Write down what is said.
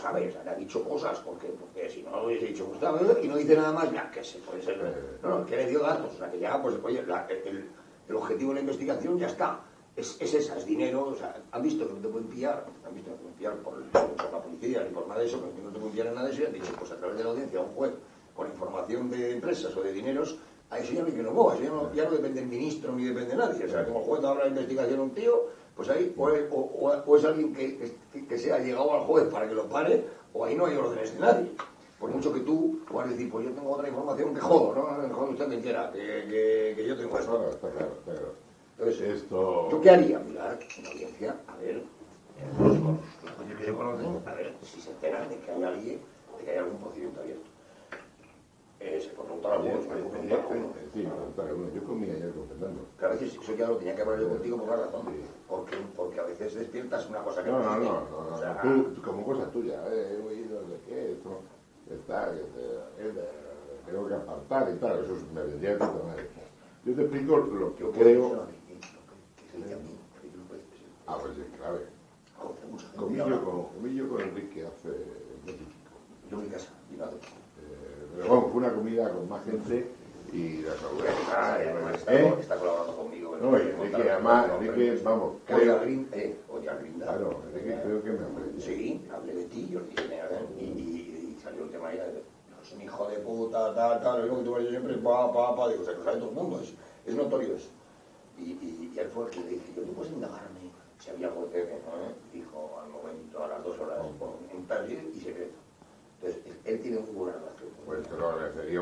sabe, o sea, le ha dicho cosas, porque, porque si no lo hubiese dicho Gustavo y no dice nada más, ya que se puede ser. No, no, que le dio datos, o sea, que ya, pues, oye, la- el, objetivo de la investigación ya está. Es, es esa, es dinero, o sea, han visto que no te pueden pillar, han visto que no te pueden pillar por, la policía ni por nada de eso, que no te pueden pillar en nada de eso, y han dicho, pues a través de la audiencia, un juez con información de empresas o de dineros, a eso ya no que no eso ya no, ya no depende del ministro ni depende de nadie. O sea, como el juez abra la investigación a un tío, pues ahí o es, o- o- o es alguien que, que, que sea llegado al juez para que lo pare, o ahí no hay órdenes de nadie. Por mucho que tú puedas decir, pues yo tengo otra información que jodo, ¿no? Jodo usted quiera, que, que, que yo tengo eso. Bueno, está claro, claro. Entonces, Esto... ¿yo qué haría? Mirar en la audiencia, a ver, los, que se conocen, a ver si se enteran de que hay alguien, de que hay algún procedimiento abierto. Eh, se puede preguntar a Uno. sí, uno. Yo comí ayer con Fernando. Que a veces eso ya lo tenía que hablar yo contigo por una razón. Porque, porque a veces despiertas una cosa que No, no, no, no, no, tú, como cosa tuya, eh, he oído de qué, esto, está, que te- tengo que apartar y tal, eso es- me vendría de madre. Yo te explico lo que creo... que- que que. Ah, pues es clave. Comillo con, comillo con Enrique hace Yo en mi casa, y nada. eh, pero bueno, fue una comida con más gente y la Ah, salué. además está, ¿Eh? está colaborando conmigo. No, y Enrique, además, Enrique, vamos, Oye, creo... a Grin- eh, oye, Grinda. Claro, Enrique creo que me aprecia. Sí, hablé de ti, yo le dije, mira, y, y, y salió el tema ahí de, no, es un hijo de puta, tal, tal, lo que tú yo siempre, pa, pa, pa, digo, o sea, que lo sabe todo el mundo, es, es notorio eso. Y, y, y él fue el que le dije, yo, tú puedes indagarme si había algo que, dijo al momento, a las dos horas, en tal y y secreto. Entonces, él, él tiene muy buena relación. Pues te lo agradecería